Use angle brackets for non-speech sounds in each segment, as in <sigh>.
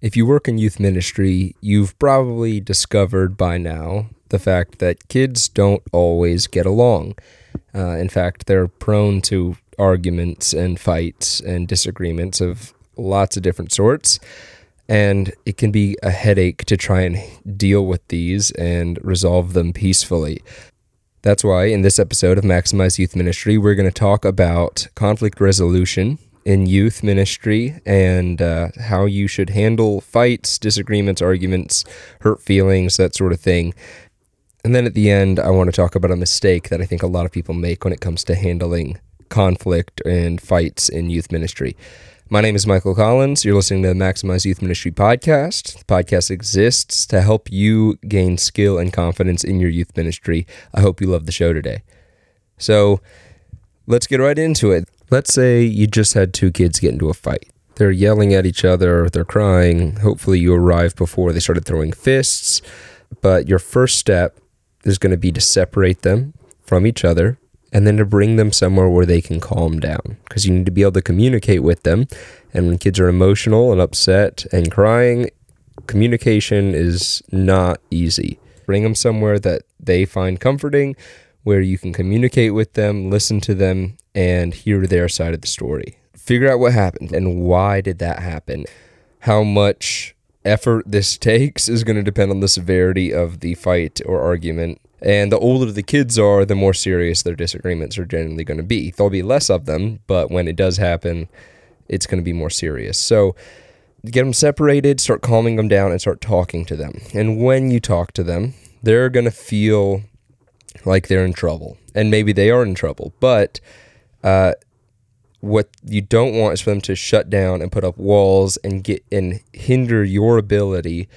If you work in youth ministry, you've probably discovered by now the fact that kids don't always get along. Uh, in fact, they're prone to arguments and fights and disagreements of lots of different sorts. And it can be a headache to try and deal with these and resolve them peacefully. That's why in this episode of Maximize Youth Ministry, we're going to talk about conflict resolution in youth ministry and uh, how you should handle fights, disagreements, arguments, hurt feelings, that sort of thing. And then at the end, I want to talk about a mistake that I think a lot of people make when it comes to handling conflict and fights in youth ministry. My name is Michael Collins. You're listening to the Maximize Youth Ministry podcast. The podcast exists to help you gain skill and confidence in your youth ministry. I hope you love the show today. So let's get right into it. Let's say you just had two kids get into a fight. They're yelling at each other, they're crying. Hopefully, you arrived before they started throwing fists. But your first step is going to be to separate them from each other and then to bring them somewhere where they can calm down because you need to be able to communicate with them. And when kids are emotional and upset and crying, communication is not easy. Bring them somewhere that they find comforting where you can communicate with them, listen to them, and hear their side of the story. Figure out what happened and why did that happen. How much effort this <laughs> takes is going to depend on the severity of the fight or argument. And the older the kids are, the more serious their disagreements are generally going to be. There'll be less of them, but when it does happen, it's going to be more serious. So get them separated, start calming them down, and start talking to them. And when you talk to them, they're going to feel like they're in trouble. And maybe they are in trouble, but uh, what you don't want is for them to shut down and put up walls and get and hinder your ability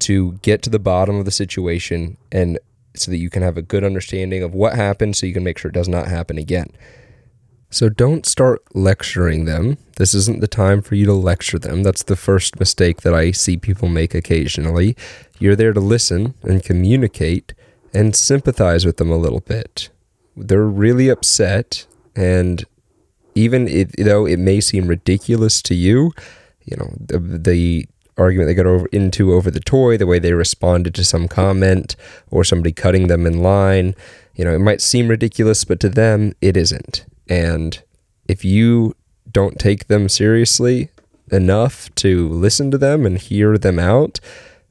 to get to the bottom of the situation and so that you can have a good understanding of what happened so you can make sure it does not happen again. So don't start lecturing them. This isn't the time for you to lecture them. That's the first mistake that I see people make occasionally. You're there to listen and communicate and sympathize with them a little bit. They're really upset, and even though it may seem ridiculous to you, you know the, the argument they got over into over the toy, the way they responded to some comment or somebody cutting them in line, you know, it might seem ridiculous, but to them it isn't. And if you don't take them seriously enough to listen to them and hear them out,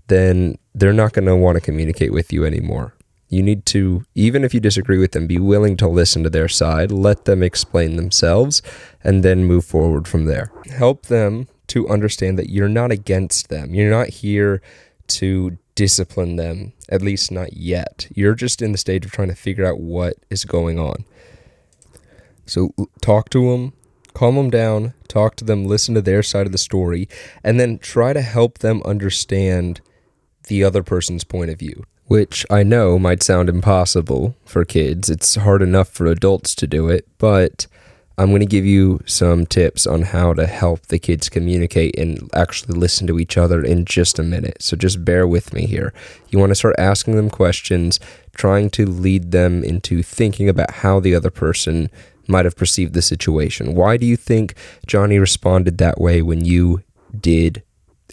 then they're not going to want to communicate with you anymore. You need to, even if you disagree with them, be willing to listen to their side, let them explain themselves, and then move forward from there. Help them to understand that you're not against them. You're not here to discipline them, at least not yet. You're just in the stage of trying to figure out what is going on. So talk to them, calm them down, talk to them, listen to their side of the story, and then try to help them understand the other person's point of view which I know might sound impossible for kids. It's hard enough for adults to do it, but I'm going to give you some tips on how to help the kids communicate and actually listen to each other in just a minute. So just bear with me here. You want to start asking them questions, trying to lead them into thinking about how the other person might have perceived the situation. Why do you think Johnny responded that way when you did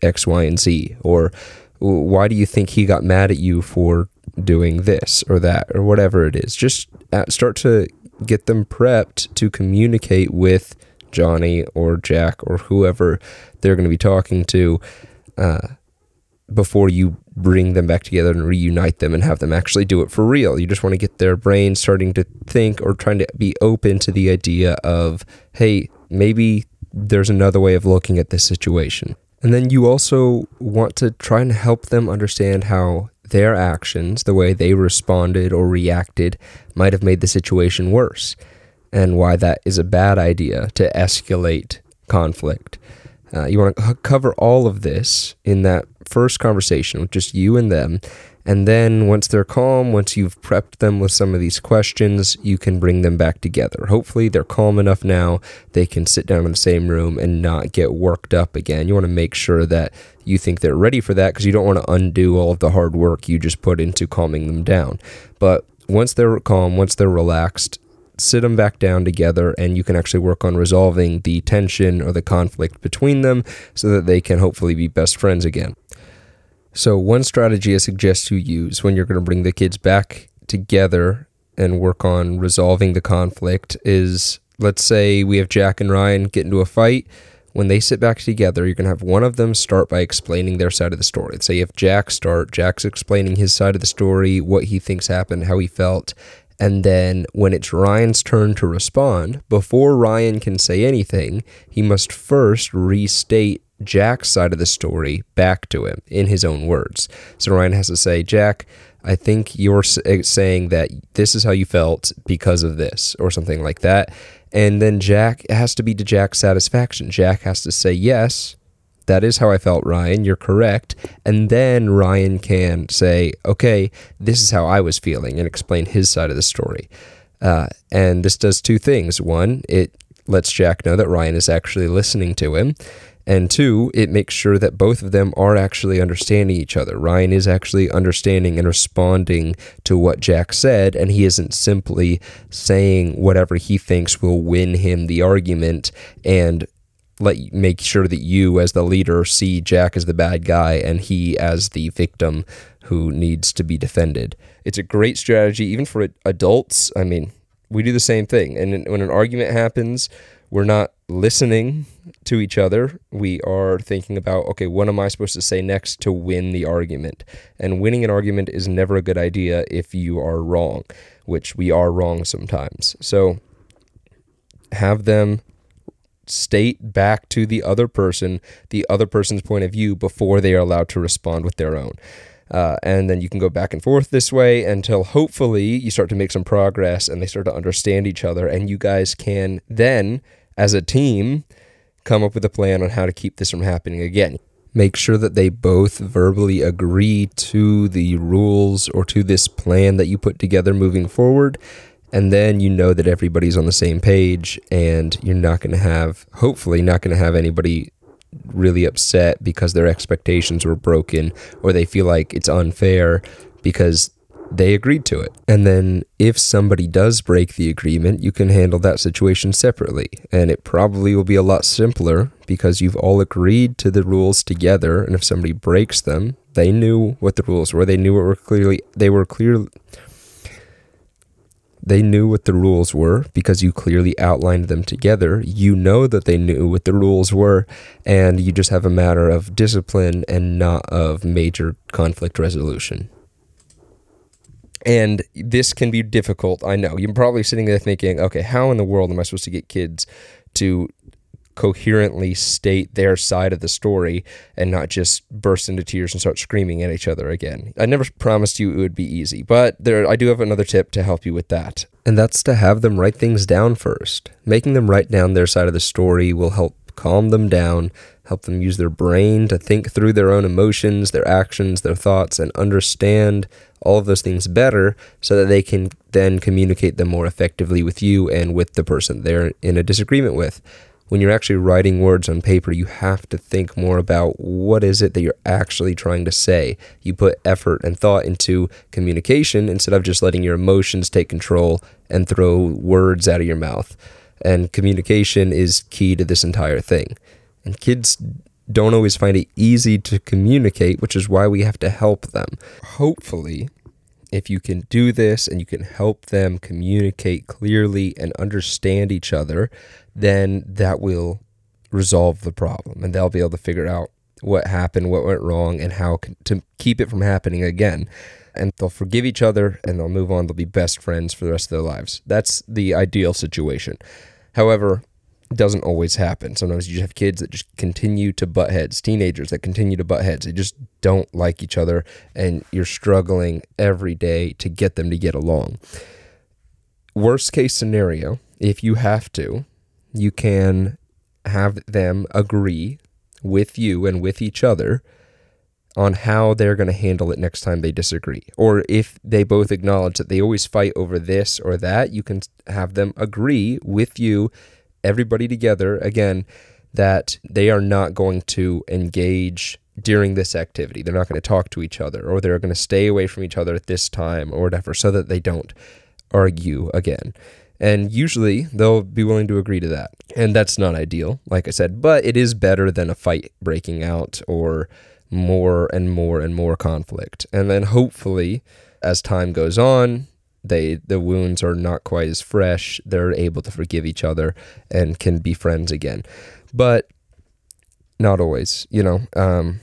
X, Y, and Z? Or why do you think he got mad at you for doing this or that or whatever it is just uh, start to get them prepped to communicate with johnny or jack or whoever they're going to be talking to uh, before you bring them back together and reunite them and have them actually do it for real. You just want to get their brain starting to think or trying to be open to the idea of, hey, maybe there's another way of looking at this situation. And then you also want to try and help them understand how their actions, the way they responded or reacted, might have made the situation worse, and why that is a bad idea to escalate conflict. Uh, you want to cover all of this in that first conversation with just you and them, and then once they're calm, once you've prepped them with some of these questions, you can bring them back together. Hopefully, they're calm enough now they can sit down in the same room and not get worked up again. You want to make sure that you think they're ready for that because you don't want to undo all of the hard work you just put into calming them down. But once they're calm, once they're relaxed, sit them back down together and you can actually work on resolving the tension or the conflict between them so that they can hopefully be best friends again. So, one strategy I suggest you use when you're going to bring the kids back together and work on resolving the conflict is let's say we have Jack and Ryan get into a fight. When they sit back together, you're going to have one of them start by explaining their side of the story. Let's say if Jack start, Jack's explaining his side of the story, what he thinks happened, how he felt. And then when it's Ryan's turn to respond, before Ryan can say anything, he must first restate Jack's side of the story back to him in his own words. So Ryan has to say, Jack, I think you're eh, saying that this is how you felt because of this, or something like that. And then Jack has to be to Jack's satisfaction. Jack has to say, Yes, that is how I felt, Ryan. You're correct. And then Ryan can say, Okay, this is how I was feeling, and explain his side of the story. Uh, and this does two things. One, it lets Jack know that Ryan is actually listening to him. And two, it makes sure that both of them are actually understanding each other. Ryan is actually understanding and responding to what Jack said, and he isn't simply saying whatever he thinks will win him the argument and let make sure that you as the leader see Jack as the bad guy and he as the victim who needs to be defended. It's a great strategy even for adults. I mean, we do the same thing. And when an argument happens, we're not listening to each other. We are thinking about, okay, what am I supposed to say next to win the argument? And winning an argument is never a good idea if you are wrong, which we are wrong sometimes. So have them state back to the other person the other person's point of view before they are allowed to respond with their own. Uh, and then you can go back and forth this way until hopefully you start to make some progress and they start to understand each other. And you guys can then, as a team, come up with a plan on how to keep this from happening again. Make sure that they both verbally agree to the rules or to this plan that you put together moving forward. And then you know that everybody's on the same page and you're not going to have, hopefully, not going to have anybody really upset because their expectations were broken or they feel like it's unfair because they agreed to it. And then if somebody does break the agreement, you can handle that situation separately. And it probably will be a lot simpler because you've all agreed to the rules together. And if somebody breaks them, they knew what the rules were. They knew what were clearly, they were clear, they knew what the rules were because you clearly outlined them together. You know that they knew what the rules were, and you just have a matter of discipline and not of major conflict resolution. And this can be difficult, I know. You're probably sitting there thinking, okay, how in the world am I supposed to get kids to coherently state their side of the story and not just burst into tears and start screaming at each other again. I never promised you it would be easy, but there I do have another tip to help you with that. And that's to have them write things down first. Making them write down their side of the story will help calm them down, help them use their brain to think through their own emotions, their actions, their thoughts, and understand all of those things better so that they can then communicate them more effectively with you and with the person they're in a disagreement with when you're actually writing words on paper, you have to think more about what is it that you're actually trying to say. You put effort and thought into communication instead of just letting your emotions take control and throw words out of your mouth. And communication is key to this entire thing. And kids don't always find it easy to communicate, which is why we have to help them. Hopefully, if you can do this and you can help them communicate clearly and understand each other, then that will resolve the problem and they'll be able to figure out what happened, what went wrong, and how to keep it from happening again. And they'll forgive each other and they'll move on. They'll be best friends for the rest of their lives. That's the ideal situation. However, it doesn't always happen. Sometimes you have kids that just continue to butt heads, teenagers that continue to butt heads. They just don't like each other, and you're struggling every day to get them to get along. Worst case scenario, if you have to, you can have them agree with you and with each other on how they're going to handle it next time they disagree. Or if they both acknowledge that they always fight over this or that, you can have them agree with you, everybody together, again, that they are not going to engage during this activity. They're not going to talk to each other or they're going to stay away from each other at this time or whatever so that they don't argue again. And usually they'll be willing to agree to that. And that's not ideal, like I said, but it is better than a fight breaking out or more and more and more conflict. And then hopefully, as time goes on, they the wounds are not quite as fresh. They're able to forgive each other and can be friends again. But not always, you know. Um,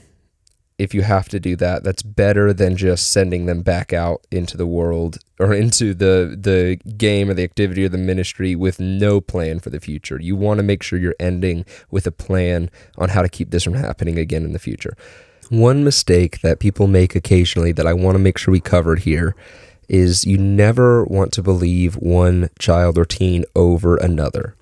if you have to do that, that's better than just sending them back out into the world or into the the game or the activity or the ministry with no plan for the future. You want to make sure you're ending with a plan on how to keep this from happening again in the future. One mistake that people make occasionally that I want to make sure we covered here is you never want to believe one child or teen over another.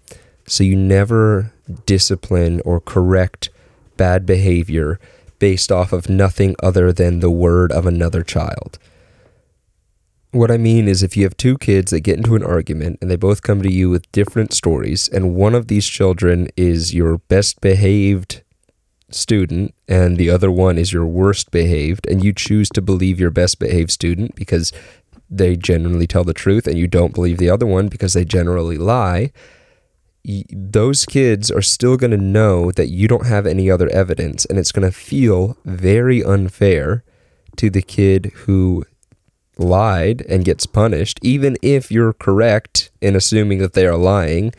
So you never discipline or correct bad behavior based off of nothing other than the word of another child. What I mean is, if you have two kids that get into an argument and they both come to you with different stories, and one of these children is your best behaved student and the other one is your worst behaved, and you choose to believe your best behaved student because they generally tell the truth, and you don't believe the other one because they generally lie, those kids are still going to know that you don't have any other evidence and it's going to feel very unfair to the kid who lied and gets punished even if you're correct in assuming that they are lying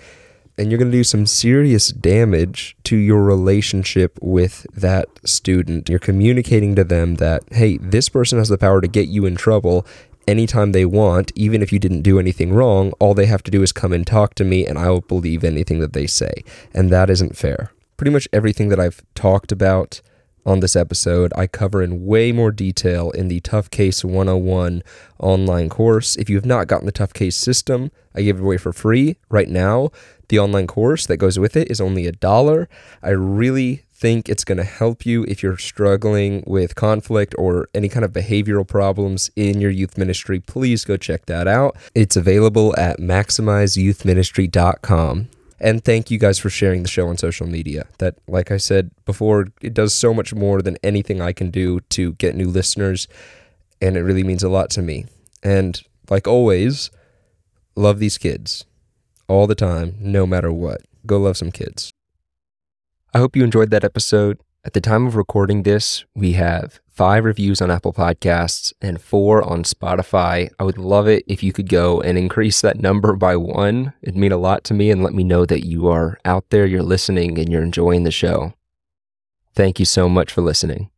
and you're going to do some serious damage to your relationship with that student. You're communicating to them that, hey, this person has the power to get you in trouble anytime they want, even if you didn't do anything wrong, all they have to do is come and talk to me and I will believe anything that they say. And that isn't fair. Pretty much everything that I've talked about on this episode, I cover in way more detail in the Tough Case 101 online course. If you have not gotten the Tough Case system, I give it away for free right now. The online course that goes with it is only a dollar. I really think it's going to help you if you're struggling with conflict or any kind of behavioral problems in your youth ministry. Please go check that out. It's available at maximizeyouthministry.com. And thank you guys for sharing the show on social media. That, like I said before, it does so much more than anything I can do to get new listeners. And it really means a lot to me. And like always, love these kids all the time, no matter what. Go love some kids. I hope you enjoyed that episode. At the time of recording this, we have five reviews on Apple Podcasts and four on Spotify. I would love it if you could go and increase that number by one. It'd mean a lot to me and let me know that you are out there, you're listening, and you're enjoying the show. Thank you so much for listening.